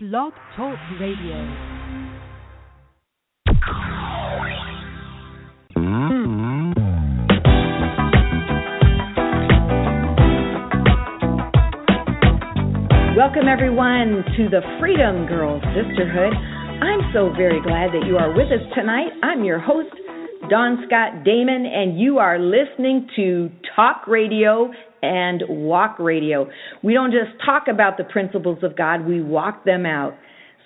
Blog Talk Radio. Welcome, everyone, to the Freedom Girls Sisterhood. I'm so very glad that you are with us tonight. I'm your host, Dawn Scott Damon, and you are listening to Talk Radio and Walk Radio. We don't just talk about the principles of God, we walk them out.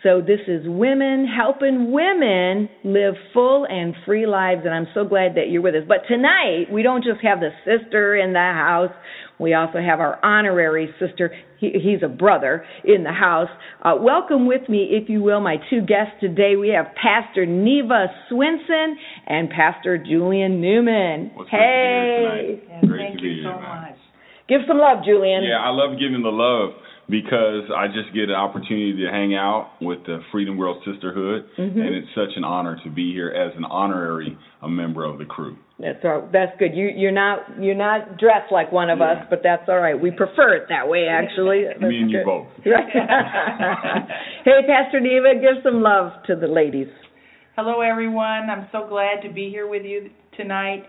So this is women helping women live full and free lives, and I'm so glad that you're with us. But tonight, we don't just have the sister in the house. We also have our honorary sister. He, he's a brother in the house. Uh, welcome with me, if you will, my two guests today. We have Pastor Neva Swinson and Pastor Julian Newman. What's hey, good to be here tonight? Great Thank to be you here, so man. much. Give some love, Julian. Yeah, I love giving the love because I just get an opportunity to hang out with the Freedom Girl Sisterhood, Mm-hmm. and it's such an honor to be here as an honorary a member of the crew. That's all, that's good. You you're not you're not dressed like one of Yeah. us, but that's all right. We prefer it that way, actually. That's Me and you both. Right. hey, Pastor Neva, give some love to the ladies. Hello, everyone. I'm so glad to be here with you tonight,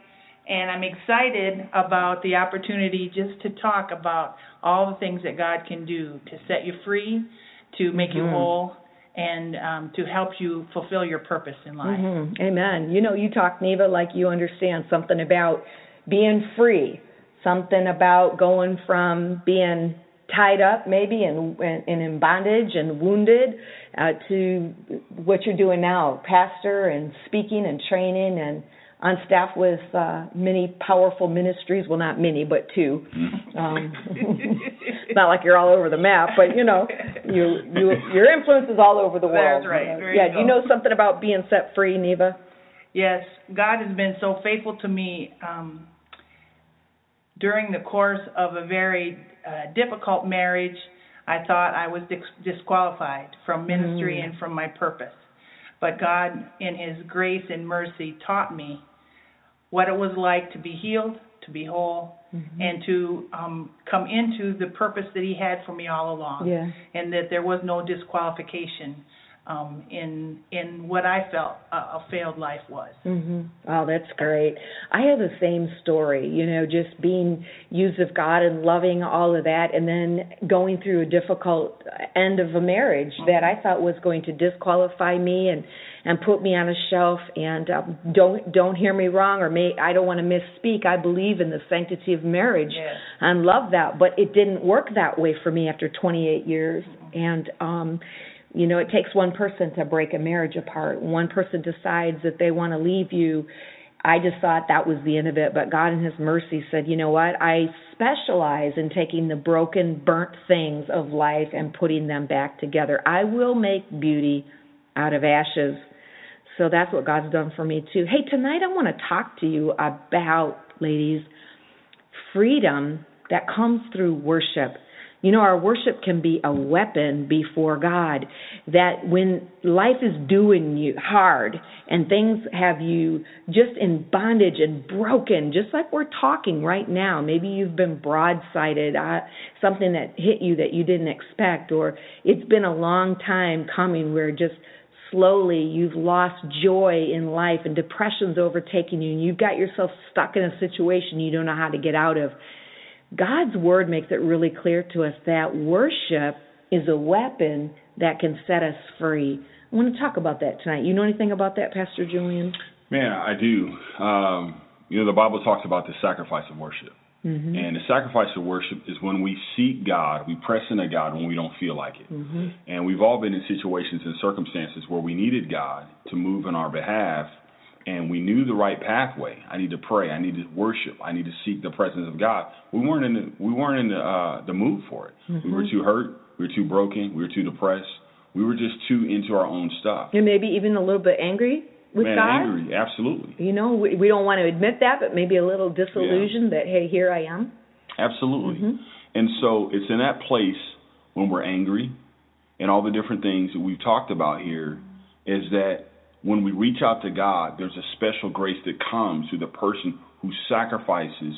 and I'm excited about the opportunity just to talk about all the things that God can do to set you free, to make you Mhm. whole, and um, to help you fulfill your purpose in life. hmm Amen. You know, you talk Neva like you understand something about being free, something about going from being tied up maybe and and, and in bondage and wounded uh, to what you're doing now, pastor and speaking and training and on staff with uh, many powerful ministries. Well, not many, but two. Um, it's not like you're all over the map, but you know, you you your influence is all over the world. That's right. There yeah. you Do you know something about being set free, Neva? Yes, God has been so faithful to me um, during the course of a very uh, difficult marriage. I thought I was dis- disqualified from ministry Mm. and from my purpose. But God, in His grace and mercy, taught me what it was like to be healed, to be whole, Mm-hmm. and to um, come into the purpose that He had for me all along Yeah. and that there was no disqualification um, in in what I felt a, a failed life was. Mhm. Oh, that's great. I have the same story, you know, just being used of God and loving all of that and then going through a difficult end of a marriage that I thought was going to disqualify me and and put me on a shelf and um, don't don't hear me wrong or may I don't want to misspeak. I believe in the sanctity of marriage Yes. and love that, but it didn't work that way for me after 28 years and um you know, it takes one person to break a marriage apart. One person decides that they want to leave you. I just thought that was the end of it, but God in His mercy said, you know what? I specialize in taking the broken, burnt things of life and putting them back together. I will make beauty out of ashes. So that's what God's done for me too. Hey, tonight I want to talk to you about, ladies, freedom that comes through worship. You know, our worship can be a weapon before God. That when life is doing you hard and things have you just in bondage and broken, just like we're talking right now, maybe you've been broadsided, uh, something that hit you that you didn't expect, or it's been a long time coming where just slowly you've lost joy in life and depression's overtaking you and you've got yourself stuck in a situation you don't know how to get out of. God's word makes it really clear to us that worship is a weapon that can set us free. I want to talk about that tonight. You know anything about that, Pastor Julian? Man, I do. Um, you know, the Bible talks about the sacrifice of worship. Mm-hmm. And the sacrifice of worship is when we seek God, we press into God when we don't feel like it. Mm-hmm. And we've all been in situations and circumstances where we needed God to move on our behalf, and we knew the right pathway. I need to pray. I need to worship. I need to seek the presence of God. We weren't in the we weren't in the uh, the mood for it. We were too hurt. We were too broken. We were too depressed. We were just too into our own stuff. And maybe even a little bit angry with Man, God. angry, absolutely, You know, we, we don't want to admit that, but maybe a little disillusioned that, hey, here I am. absolutely. Mhm. And so it's in that place when we're angry and all the different things that we've talked about here is that when we reach out to God, there's a special grace that comes to the person who sacrifices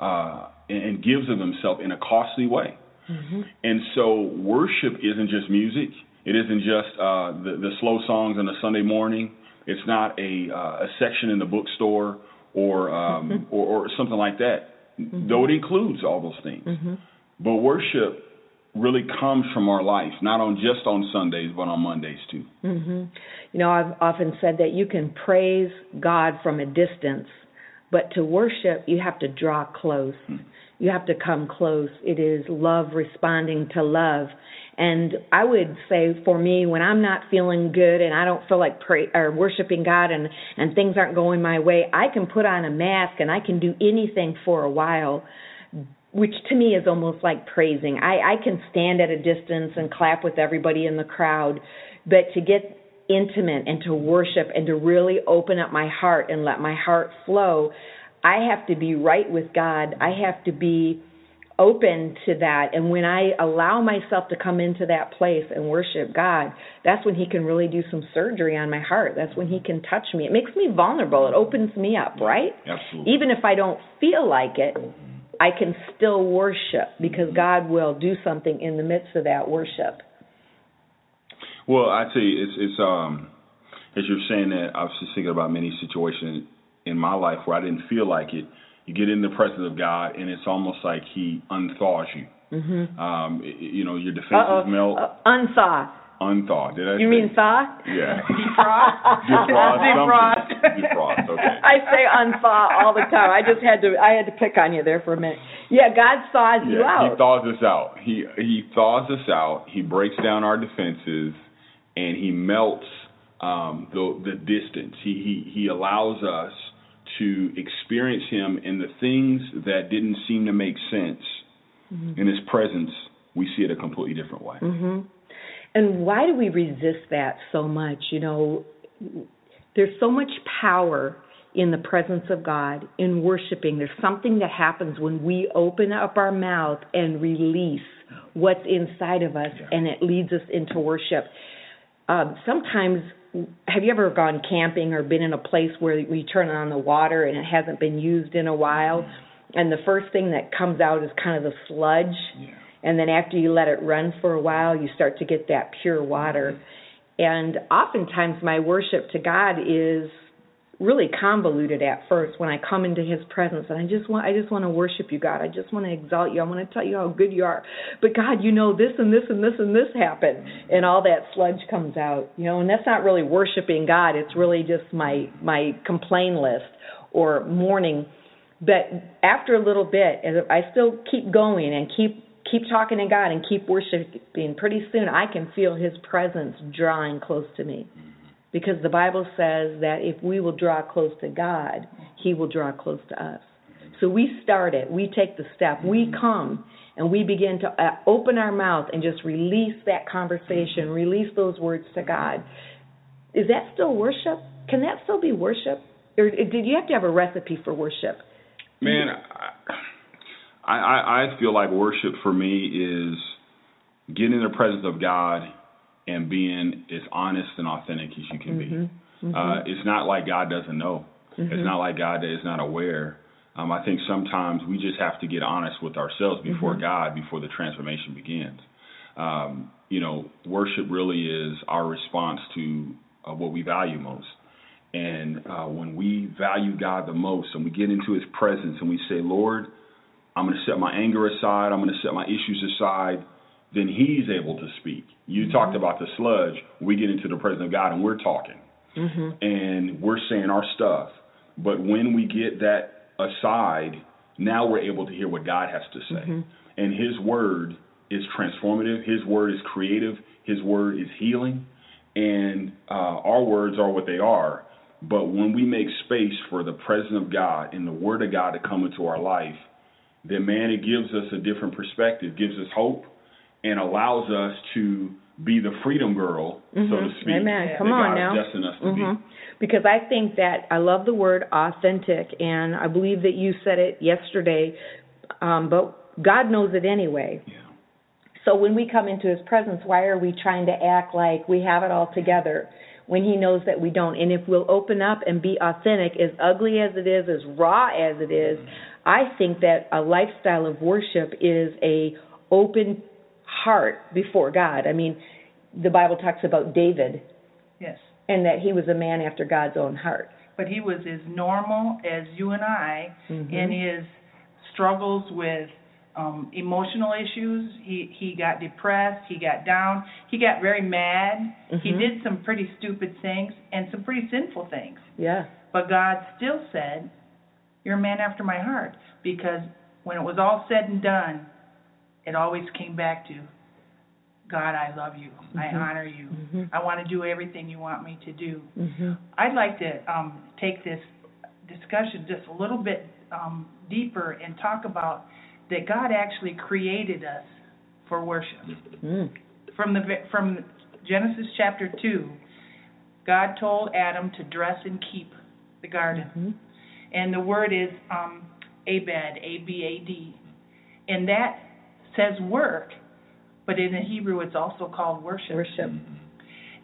uh, and, and gives of himself in a costly way. Mm-hmm. And so worship isn't just music. It isn't just uh, the, the slow songs on a Sunday morning. It's not a uh, a section in the bookstore or um, mm-hmm. or, or something like that. Mm-hmm. Though it includes all those things, mm-hmm. but worship really comes from our life, not on just on Sundays, but on Mondays too. Mm-hmm. You know, I've often said that you can praise God from a distance, but to worship, you have to draw close. Mm-hmm. You have to come close. It is love responding to love. And I would say for me, when I'm not feeling good and I don't feel like pray or worshiping God and and things aren't going my way, I can put on a mask and I can do anything for a while which to me is almost like praising. I, I can stand at a distance and clap with everybody in the crowd, but to get intimate and to worship and to really open up my heart and let my heart flow, I have to be right with God. I have to be open to that. And when I allow myself to come into that place and worship God, that's when He can really do some surgery on my heart. That's when He can touch me. It makes me vulnerable. It opens me up, right? Absolutely. Even if I don't feel like it, I can still worship because God will do something in the midst of that worship. Well, I tell you, it's it's um as you're saying that, I was just thinking about many situations in my life where I didn't feel like it. You get in the presence of God, and it's almost like He unthaws you. Mm-hmm. Um, you know, your defenses Uh-oh. melt. Uh, unthaw unthaw. Did I? Say You mean thaw? Yeah. Defrost. Defrost. Defrost. Defrost. Okay. I say unthaw all the time. I just had to. I had to pick on you there for a minute. Yeah, God thaws yeah, you out. He thaws us out. He he thaws us out. He breaks down our defenses, and he melts um, the the distance. He he he allows us to experience him in the things that didn't seem to make sense. Mm-hmm. In his presence, we see it a completely different way. Mm-hmm. And why do we resist that so much? You know, there's so much power in the presence of God, in worshiping. There's something that happens when we open up our mouth and release what's inside of us, yeah. and it leads us into worship. Um, sometimes, have you ever gone camping or been in a place where we turn on the water and it hasn't been used in a while? And the first thing that comes out is kind of the sludge. Yeah and then after you let it run for a while, you start to get that pure water. And oftentimes, my worship to God is really convoluted at first when I come into His presence, and I just want I just want to worship you, God. I just want to exalt you. I want to tell you how good you are. But God, you know this and this and this and this happened, and all that sludge comes out, you know. And that's not really worshiping God. It's really just my my complain list or mourning. But after a little bit, I still keep going and keep keep talking to God and keep worshiping, pretty soon I can feel His presence drawing close to me. Because the Bible says that if we will draw close to God, He will draw close to us. So we start it, we take the step, we mm-hmm. come and we begin to uh, open our mouth and just release that conversation, mm-hmm. release those words to God. Is that still worship? Can that still be worship? Or uh, did you have to have a recipe for worship? Man, mm-hmm. I I, I, feel like worship for me is getting in the presence of God and being as honest and authentic as you can mm-hmm. be. Mm-hmm. Uh, it's not like God doesn't know. Mm-hmm. It's not like God is not aware. Um, I think sometimes we just have to get honest with ourselves before mm-hmm. God before the transformation begins. Um, you know, worship really is our response to uh, what we value most. And uh, when we value God the most and we get into His presence and we say, Lord, I'm going to set my anger aside. I'm going to set my issues aside. Then He's able to speak. You mm-hmm. talked about the sludge. We get into the presence of God and we're talking, mm-hmm. and we're saying our stuff. But when we get that aside, now we're able to hear what God has to say. Mm-hmm. And His word is transformative. His word is creative. His word is healing. And uh, our words are what they are. But when we make space for the presence of God and the word of God to come into our life, then man, it gives us a different perspective, gives us hope, and allows us to be the freedom girl, mm-hmm. so to speak. Amen. Come that on God now. us to mm-hmm. be. Because I think that I love the word authentic, and I believe that you said it yesterday, um, but God knows it anyway. Yeah. So when we come into His presence, why are we trying to act like we have it all together? when he knows that we don't. And if we'll open up and be authentic, as ugly as it is, as raw as it is, I think that a lifestyle of worship is a open heart before God. I mean, the Bible talks about David Yes. and that he was a man after God's own heart. But he was as normal as you and I Mhm. in his struggles with um emotional issues. He he got depressed, he got down, he got very mad. He Mhm. did some pretty stupid things and some pretty sinful things. Yeah. But God still said, You're a man after my heart because when it was all said and done, it always came back to God, I love you. I Mhm. honor you. Mhm. I want to do everything you want me to do. Mhm. I'd like to um, take this discussion just a little bit um, deeper and talk about that God actually created us for worship. Mm. From the from Genesis chapter two, God told Adam to dress and keep the garden, Mhm. And the word is um, abad, a b a d, and that says work, but in the Hebrew it's also called worship. Worship.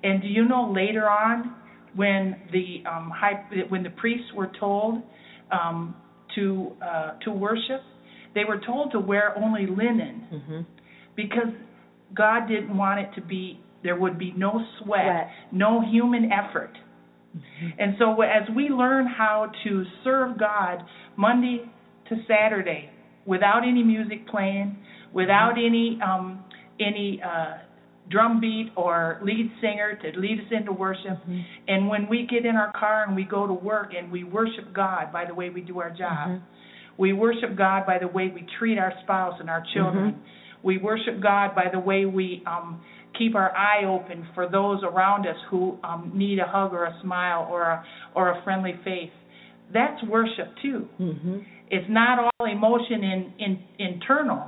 And do you know later on when the um, high, when the priests were told um, to uh, to worship, they were told to wear only linen Mhm. because God didn't want it to be there would be no sweat, Sweat. no human effort. And so as we learn how to serve God Monday to Saturday without any music playing, without any um any uh drum beat or lead singer to lead us into worship, Mhm. and when we get in our car and we go to work and we worship God by the way we do our job, Mhm. we worship God by the way we treat our spouse and our children. We worship God by the way we um, keep our eye open for those around us who um, need a hug or a smile or a or a friendly face. That's worship too. Mhm. It's not all emotion in, in internal.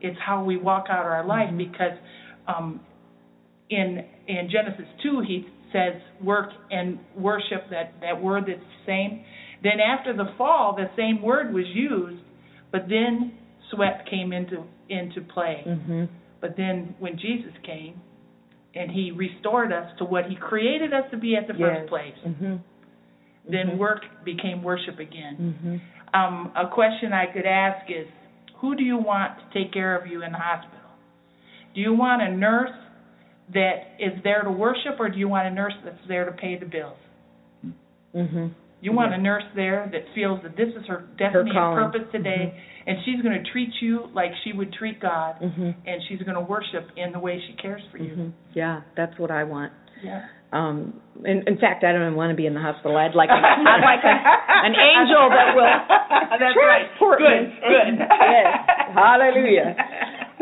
It's how we walk out our life Mhm. because um, in in Genesis two he says work and worship that that word that's the same. Then after the fall, the same word was used, but then sweat came into into play. Mhm. But then when Jesus came and he restored us to what he created us to be at the Yes. first place, Mhm. then Mhm. work became worship again. Mhm. Um, a question I could ask is, who do you want to take care of you in the hospital? Do you want a nurse that is there to worship, or do you want a nurse that's there to pay the bills? You want a nurse there that feels that this is her destiny and purpose today, and she's going to treat you like she would treat God, Mhm. and she's going to worship in the way she cares for you. Mhm. Yeah, that's what I want. Yeah. Um, in, in fact, I don't even want to be in the hospital. I'd like a, I'd like a, an angel that will That's right. transport Good. me. Good. yes. Hallelujah.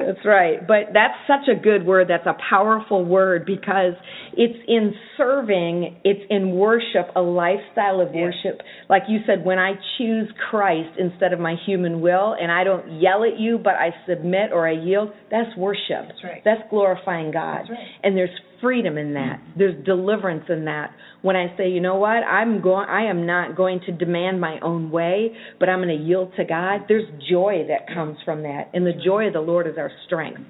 That's right. But that's such a good word. That's a powerful word because it's in serving, it's in worship, a lifestyle of worship. Like you said, when I choose Christ instead of my human will and I don't yell at you, but I submit or I yield, that's worship. That's right. That's glorifying God. That's right. And there's freedom in that. There's deliverance in that. When I say, you know what, I'm going I am not going to demand my own way, but I'm going to yield to God. There's joy that comes from that. And the joy of the Lord is our strength.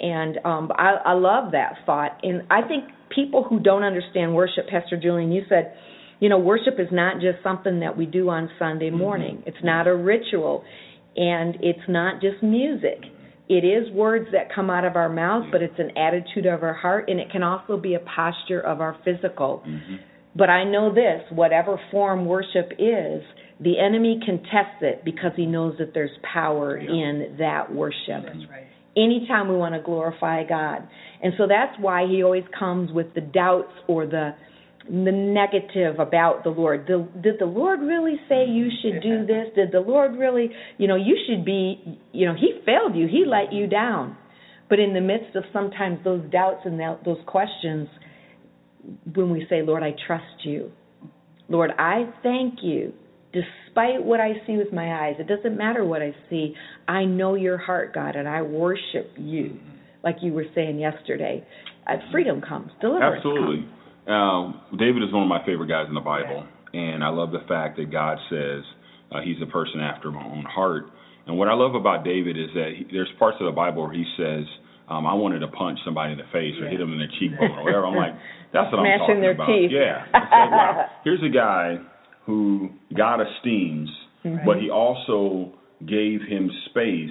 And um I, I love that thought. And I think people who don't understand worship, Pastor Julian, you said, you know, worship is not just something that we do on Sunday morning. It's not a ritual and it's not just music. It is words that come out of our mouth, but it's an attitude of our heart, and it can also be a posture of our physical. Mhm. But I know this whatever form worship is, the enemy can test it because he knows that there's power Yeah. in that worship. That's right. Anytime we want to glorify God. And so that's why he always comes with the doubts or the the negative about the Lord. The, did the Lord really say you should do this? Did the Lord really, you know, you should be, you know, he failed you. He let you down. But in the midst of sometimes those doubts and that, those questions, when we say, Lord, I trust you. Lord, I thank you. Despite what I see with my eyes, it doesn't matter what I see. I know your heart, God, and I worship you. Like you were saying yesterday, uh, freedom comes, deliverance Absolutely. comes. Um, David is one of my favorite guys in the Bible, and I love the fact that God says uh, he's a person after my own heart. And what I love about David is that he, there's parts of the Bible where he says, um, "I wanted to punch somebody in the face or hit them in the cheekbone or whatever." I'm like, "That's what I'm Smashing talking their about." teeth. Yeah. Like, wow. Here's a guy who God esteems, Mhm. but he also gave him space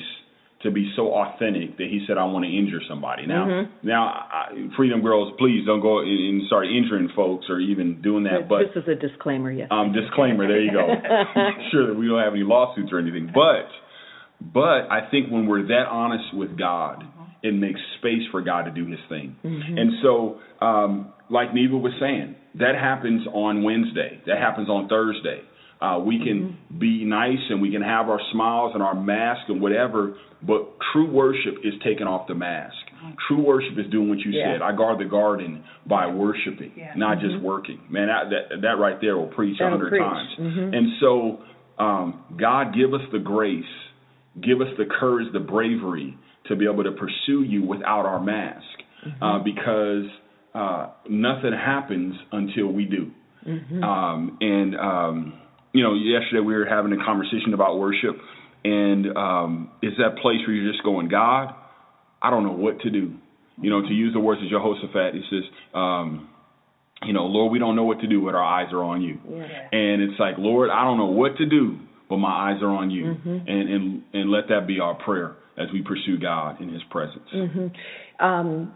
to be so authentic that he said, "I want to injure somebody." Now, Mm-hmm. now, I, Freedom Girls, please don't go and- and start injuring folks or even doing that. But this is a disclaimer, yes. um, disclaimer, there you go. Sure that we don't have any lawsuits or anything. But but I think when we're that honest with God, it makes space for God to do his thing. And so, um, like Neva was saying, that happens on Wednesday. That happens on Thursday. Uh, we can be nice and we can have our smiles and our mask and whatever, but true worship is taking off the mask. True worship is doing what you Yeah. said. I guard the garden by worshiping, Yeah. not just working. Man, that, that that right there will preach a hundred times. Mhm. And so, um, God, give us the grace, give us the courage, the bravery to be able to pursue you without our mask, uh, because uh, nothing happens until we do. Um, and um, you know, yesterday we were having a conversation about worship, and um, it's that place where you're just going, God, I don't know what to do. You know, to use the words of Jehoshaphat, he says, um, you know, Lord, we don't know what to do, but our eyes are on you. Yeah. And it's like, Lord, I don't know what to do, but my eyes are on you. Mm-hmm. And and and let that be our prayer as we pursue God in His presence. hmm Um,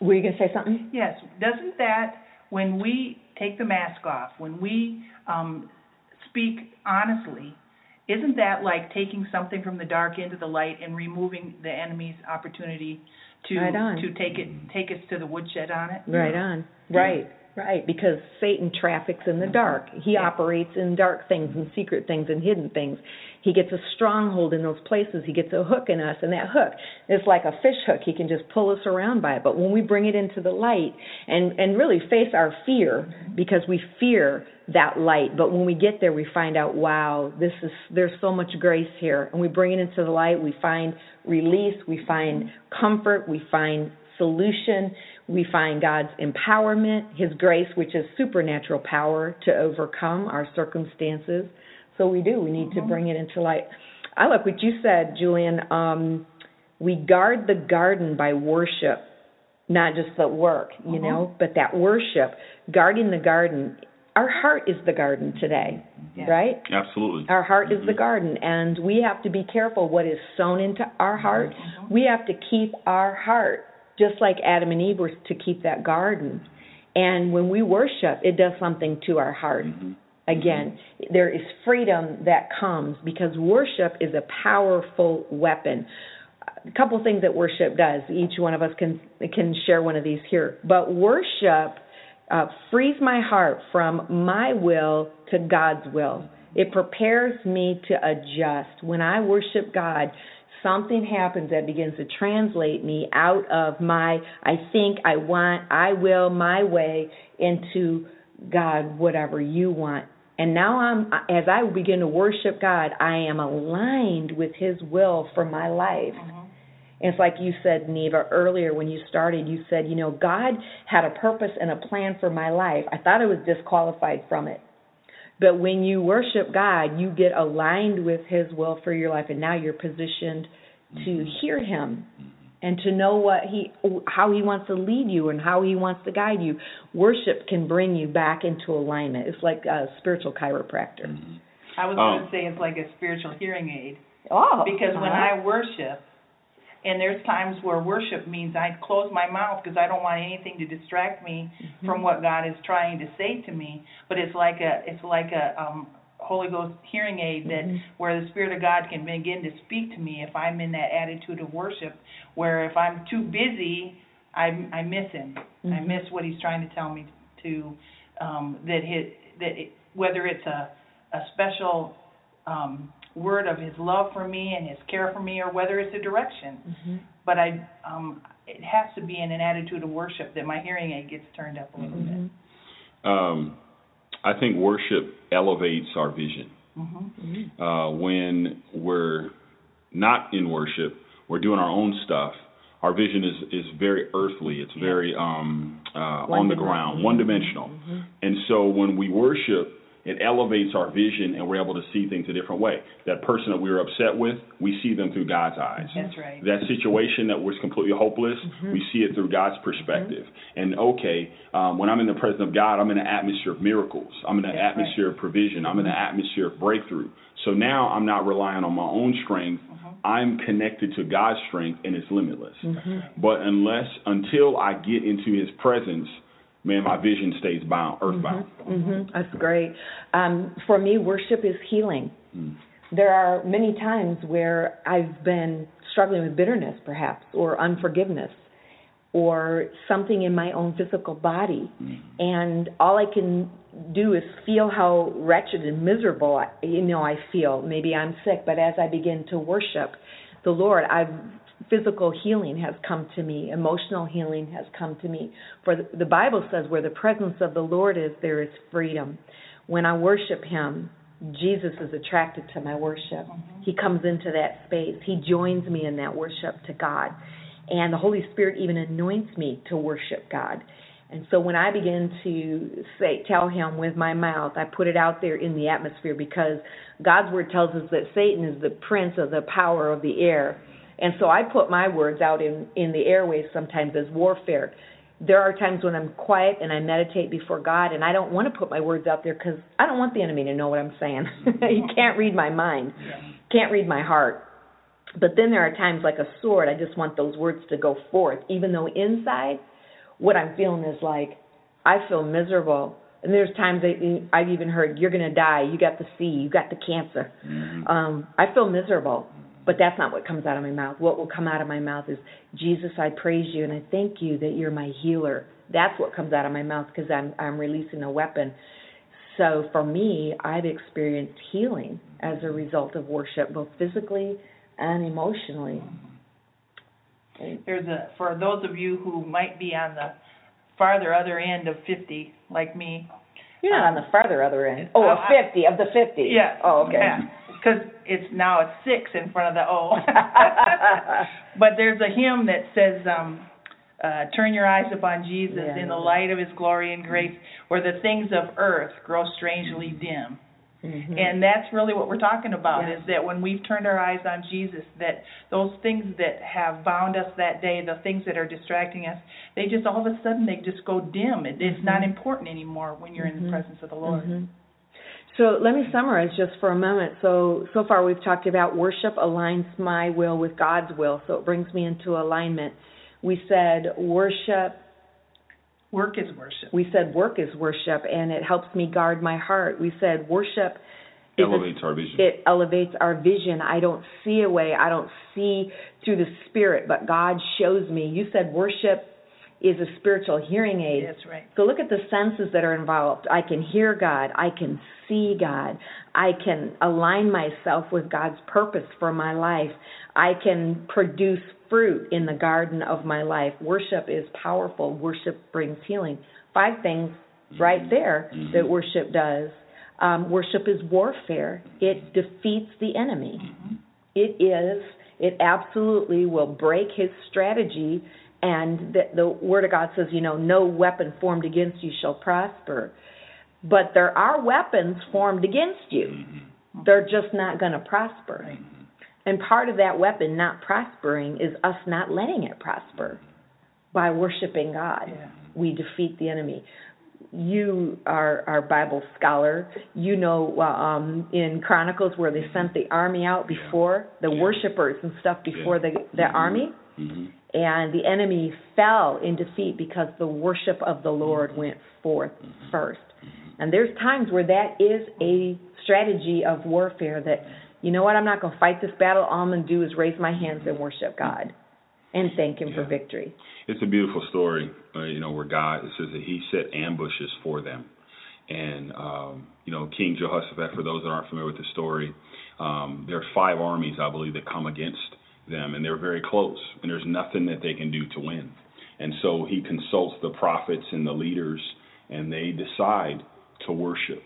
were you going to say something? Yes, doesn't that, when we take the mask off, when we um, speak honestly, isn't that like taking something from the dark into the light and removing the enemy's opportunity to Right to take it take us to the woodshed on it? Right on. Right, right. Because Satan traffics in the dark. He Yeah. operates in dark things and secret things and hidden things. He gets a stronghold in those places. He gets a hook in us, and that hook is like a fish hook. He can just pull us around by it. But when we bring it into the light and and really face our fear, because we fear that light. But when we get there, we find out, wow, this is there's so much grace here, and we bring it into the light. We find release. We find comfort. We find solution. We find God's empowerment, His grace, which is supernatural power to overcome our circumstances. So we do. We need to mm-hmm. bring it into light. I like what you said, Julian. Um, we guard the garden by worship, not just the work, you mm-hmm. know, but that worship, guarding the garden. Our heart is the garden today, Yeah. right? Absolutely. Our heart is the mm-hmm. garden, and we have to be careful what is sown into our heart. We have to keep our heart, just like Adam and Eve were to keep that garden. And when we worship, it does something to our heart. Again, there is freedom that comes because worship is a powerful weapon. A couple things that worship does. Each one of us can can share one of these here. But worship uh, frees my heart from my will to God's will. It prepares me to adjust. When I worship God, something happens that begins to translate me out of my I think, I want, I will, my way into God, whatever you want. And now I'm as I begin to worship God, I am aligned with his will for my life. And it's like you said, Neva, earlier when you started, you said, you know, God had a purpose and a plan for my life. I thought I was disqualified from it. But when you worship God, you get aligned with His will for your life, and now you're positioned to mm-hmm. hear Him mm-hmm. and to know what He, how He wants to lead you and how He wants to guide you. Worship can bring you back into alignment. It's like a spiritual chiropractor. Mm-hmm. I was Oh. going to say it's like a spiritual hearing aid. Oh, because when uh-huh. I worship, and there's times where worship means I close my mouth because I don't want anything to distract me Mm-hmm. from what God is trying to say to me. But it's like a it's like a um Holy Ghost hearing aid that Mhm. where the Spirit of God can begin to speak to me if I'm in that attitude of worship. Where if I'm too busy, I I miss Him. I Mhm. miss what He's trying to tell me to um that his that it, whether it's a a special um word of his love for me and his care for me or whether it's a direction Mhm. but i um it has to be in an attitude of worship that my hearing aid gets turned up a little Mhm. Um, I think worship elevates our vision. bit mhm Uh, when we're not in worship, we're doing our own stuff. Our vision is is very earthly. It's very um, uh, on the ground, one dimensional. Mhm. And so when we worship, it elevates our vision and we're able to see things a different way. That person that we were upset with, we see them through God's eyes. That's right. That situation that was completely hopeless, Mm-hmm. we see it through God's perspective. And okay, um, when I'm in the presence of God, I'm in an atmosphere of miracles. I'm in an That's right. atmosphere of provision. I'm in an atmosphere of breakthrough. So now I'm not relying on my own strength. Mm-hmm. I'm connected to God's strength and it's limitless. Mm-hmm. But unless until I get into His presence, man, my vision stays bound, earthbound. hmm That's great. Um, for me, worship is healing. Mm. There are many times where I've been struggling with bitterness, perhaps, or unforgiveness, or something in my own physical body, and all I can do is feel how wretched and miserable I, you know I feel. Maybe I'm sick, but as I begin to worship the Lord, I've physical healing has come to me, emotional healing has come to me. For the, the Bible says, where the presence of the Lord is, there is freedom. When I worship Him, Jesus is attracted to my worship. Mm-hmm. He comes into that space. He joins me in that worship to God. And the Holy Spirit even anoints me to worship God. And so when I begin to say, tell him with my mouth, I put it out there in the atmosphere because God's word tells us that Satan is the prince of the power of the air. And so I put my words out in, in the airways sometimes as warfare. There are times when I'm quiet and I meditate before God, and I don't want to put my words out there because I don't want the enemy to know what I'm saying. he can't read my mind, can't read my heart. But then there are times like a sword, I just want those words to go forth, even though inside, what I'm feeling is like, I feel miserable. And there's times that I've even heard, you're going to die, you got the C, you got the cancer. Um, I feel miserable, but that's not what comes out of my mouth. What will come out of my mouth is, Jesus, I praise you and I thank you that you're my healer. That's what comes out of my mouth because I'm I'm releasing a weapon. So for me, I've experienced healing as a result of worship, both physically and emotionally. There's a for those of you who might be on the farther other end of 50, like me. You're not on the farther other end. Oh, Uh, of 50, of the 50. Yeah. Oh, okay. Because it's now it's six in front of the O. but there's a hymn that says, um, uh, "Turn your eyes upon Jesus Yeah, in the light of His glory and grace, where the things of earth grow strangely dim." Mhm. And that's really what we're talking about Yeah. is that when we've turned our eyes on Jesus, that those things that have bound us that day, the things that are distracting us, they just all of a sudden they just go dim. It, it's not important anymore when you're in the Mhm. presence of the Lord. So let me summarize just for a moment. So so far we've talked about worship aligns my will with God's will, so it brings me into alignment. We said worship Work is worship. we said work is worship and it helps me guard my heart. We said worship is a- Elevates our vision. it elevates our vision. I don't see a way. I don't see through the spirit, but God shows me. You said worship is a spiritual hearing aid. That's right. So look at the senses that are involved. I can hear God. I can see God. I can align myself with God's purpose for my life. I can produce fruit in the garden of my life. Worship is powerful. Worship brings healing. Five things right there Mhm. that worship does. Um, worship is warfare. It defeats the enemy. It is. It absolutely will break his strategy. And the, the Word of God says, you know, no weapon formed against you shall prosper. But there are weapons formed against you. Mhm. They're just not going to prosper. Right. And part of that weapon not prospering is us not letting it prosper by worshiping God. Yeah. We defeat the enemy. You are our Bible scholar. You know um, in Chronicles where they sent the army out before the Yeah. worshipers and stuff before Yeah. the the Mhm. army, Mhm. And the enemy fell in defeat because the worship of the Lord went forth first. And there's times where that is a strategy of warfare that, you know what, I'm not going to fight this battle. All I'm going to do is raise my hands and worship God and thank Him for victory. It's a beautiful story, uh, you know, where God it says that He set ambushes for them, and um, you know, King Jehoshaphat. For those that aren't familiar with the story, um, there are five armies, I believe, that come against them, and they're very close, and there's nothing that they can do to win. And so he consults the prophets and the leaders, and they decide to worship.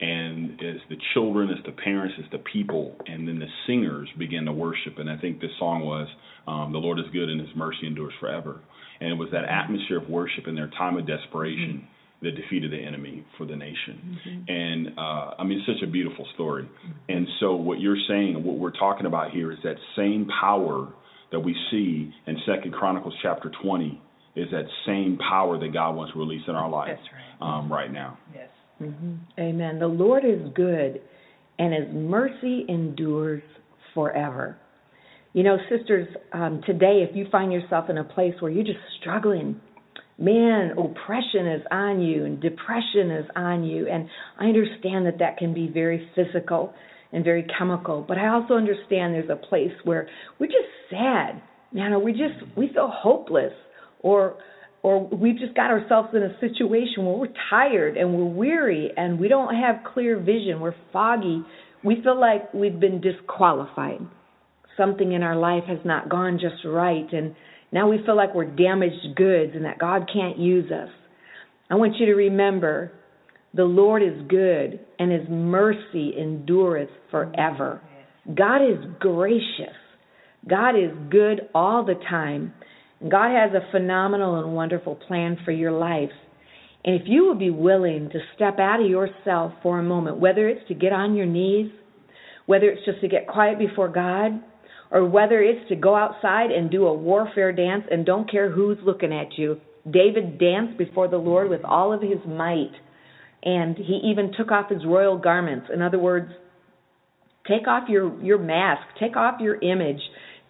And as the children, as the parents, as the people, and then the singers begin to worship. And I think this song was, um, The Lord is good and His mercy endures forever. And it was that atmosphere of worship in their time of desperation that defeated the enemy for the nation. Mm-hmm. And uh, I mean, it's such a beautiful story. And so, what you're saying, what we're talking about here, is that same power that we see in Second Chronicles chapter 20 is that same power that God wants to release in our life That's right. um, right now. Yes. hmm Amen. The Lord is good, and His mercy endures forever. You know, sisters, um, today, if you find yourself in a place where you're just struggling, man, oppression is on you and depression is on you, and I understand that that can be very physical and very chemical, but I also understand there's a place where we're just sad, man, or we just we feel hopeless, or or we've just got ourselves in a situation where we're tired and we're weary and we don't have clear vision, we're foggy, we feel like we've been disqualified. Something in our life has not gone just right, and now we feel like we're damaged goods and that God can't use us. I want you to remember the Lord is good and his mercy endureth forever. God is gracious. God is good all the time. God has a phenomenal and wonderful plan for your life. And if you will be willing to step out of yourself for a moment, whether it's to get on your knees, whether it's just to get quiet before God, or whether it's to go outside and do a warfare dance and don't care who's looking at you. David danced before the Lord with all of his might, and he even took off his royal garments. In other words, take off your your mask, take off your image,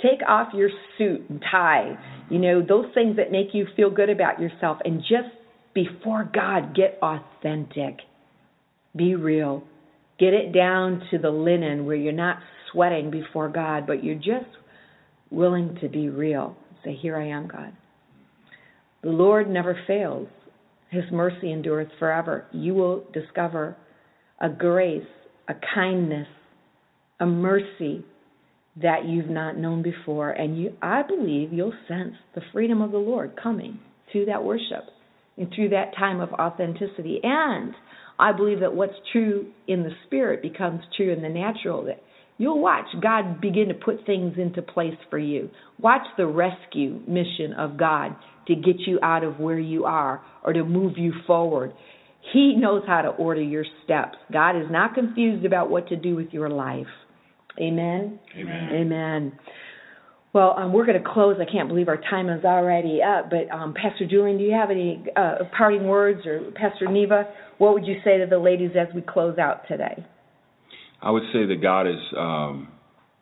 take off your suit and tie. You know, those things that make you feel good about yourself and just before God get authentic. Be real. Get it down to the linen where you're not sweating before God, but you're just willing to be real. Say, Here I am, God. The Lord never fails, His mercy endureth forever. You will discover a grace, a kindness, a mercy that you've not known before. And you, I believe you'll sense the freedom of the Lord coming through that worship and through that time of authenticity. And I believe that what's true in the spirit becomes true in the natural. That you'll watch God begin to put things into place for you. Watch the rescue mission of God to get you out of where you are or to move you forward. He knows how to order your steps. God is not confused about what to do with your life. Amen. Amen. Amen. Well, um, we're going to close. I can't believe our time is already up. But um, Pastor Julian, do you have any uh, parting words, or Pastor Neva, what would you say to the ladies as we close out today? I would say that God is um,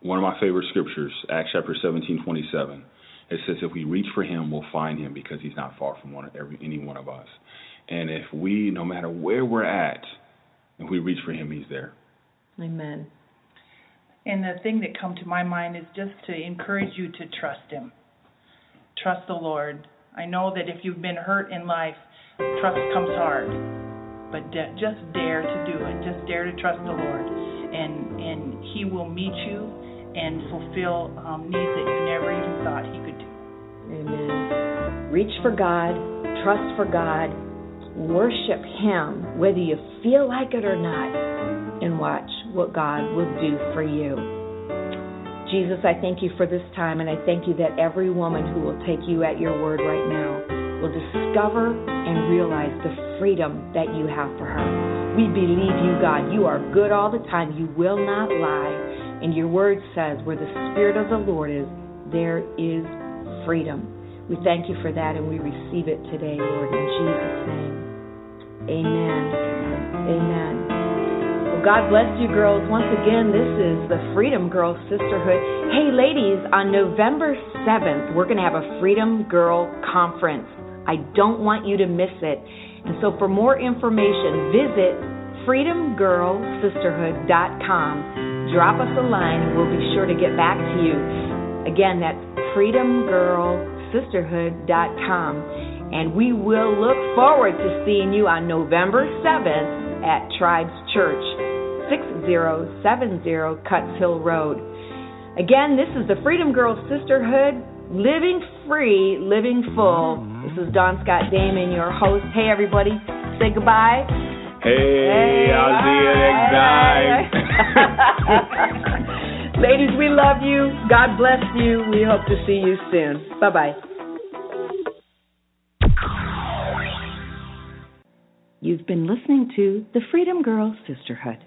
one of my favorite scriptures, Acts chapter 17, 27. It says, if we reach for him, we'll find him because he's not far from one, every, any one of us. And if we, no matter where we're at, if we reach for him, he's there. Amen. And the thing that come to my mind is just to encourage you to trust him. Trust the Lord. I know that if you've been hurt in life, trust comes hard. But de- just dare to do it. Just dare to trust the Lord. And and he will meet you and fulfill um, needs that you never even thought he could do. Amen. Reach for God, trust for God, worship him whether you feel like it or not, and watch what God will do for you. Jesus, I thank you for this time, and I thank you that every woman who will take you at your word right now will discover and realize the freedom that you have for her. We believe you, God. You are good all the time. You will not lie. And your word says, where the Spirit of the Lord is, there is freedom. We thank you for that, and we receive it today, Lord, in Jesus' name. Amen. Amen. Well, God bless you, girls. Once again, this is the Freedom Girl Sisterhood. Hey, ladies, on November 7th, we're going to have a Freedom Girl Conference. I don't want you to miss it. And so, for more information, visit freedomgirlsisterhood.com. Drop us a line, and we'll be sure to get back to you. Again, that's freedomgirlsisterhood.com. And we will look forward to seeing you on November 7th at Tribes Church, 6070 Cuts Hill Road. Again, this is the Freedom Girl Sisterhood, living free, living full. Mm-hmm. This is Dawn Scott Damon, your host. Hey, everybody, say goodbye. Hey, I'll see you next time. Ladies, we love you. God bless you. We hope to see you soon. Bye bye. You've been listening to the Freedom Girl Sisterhood.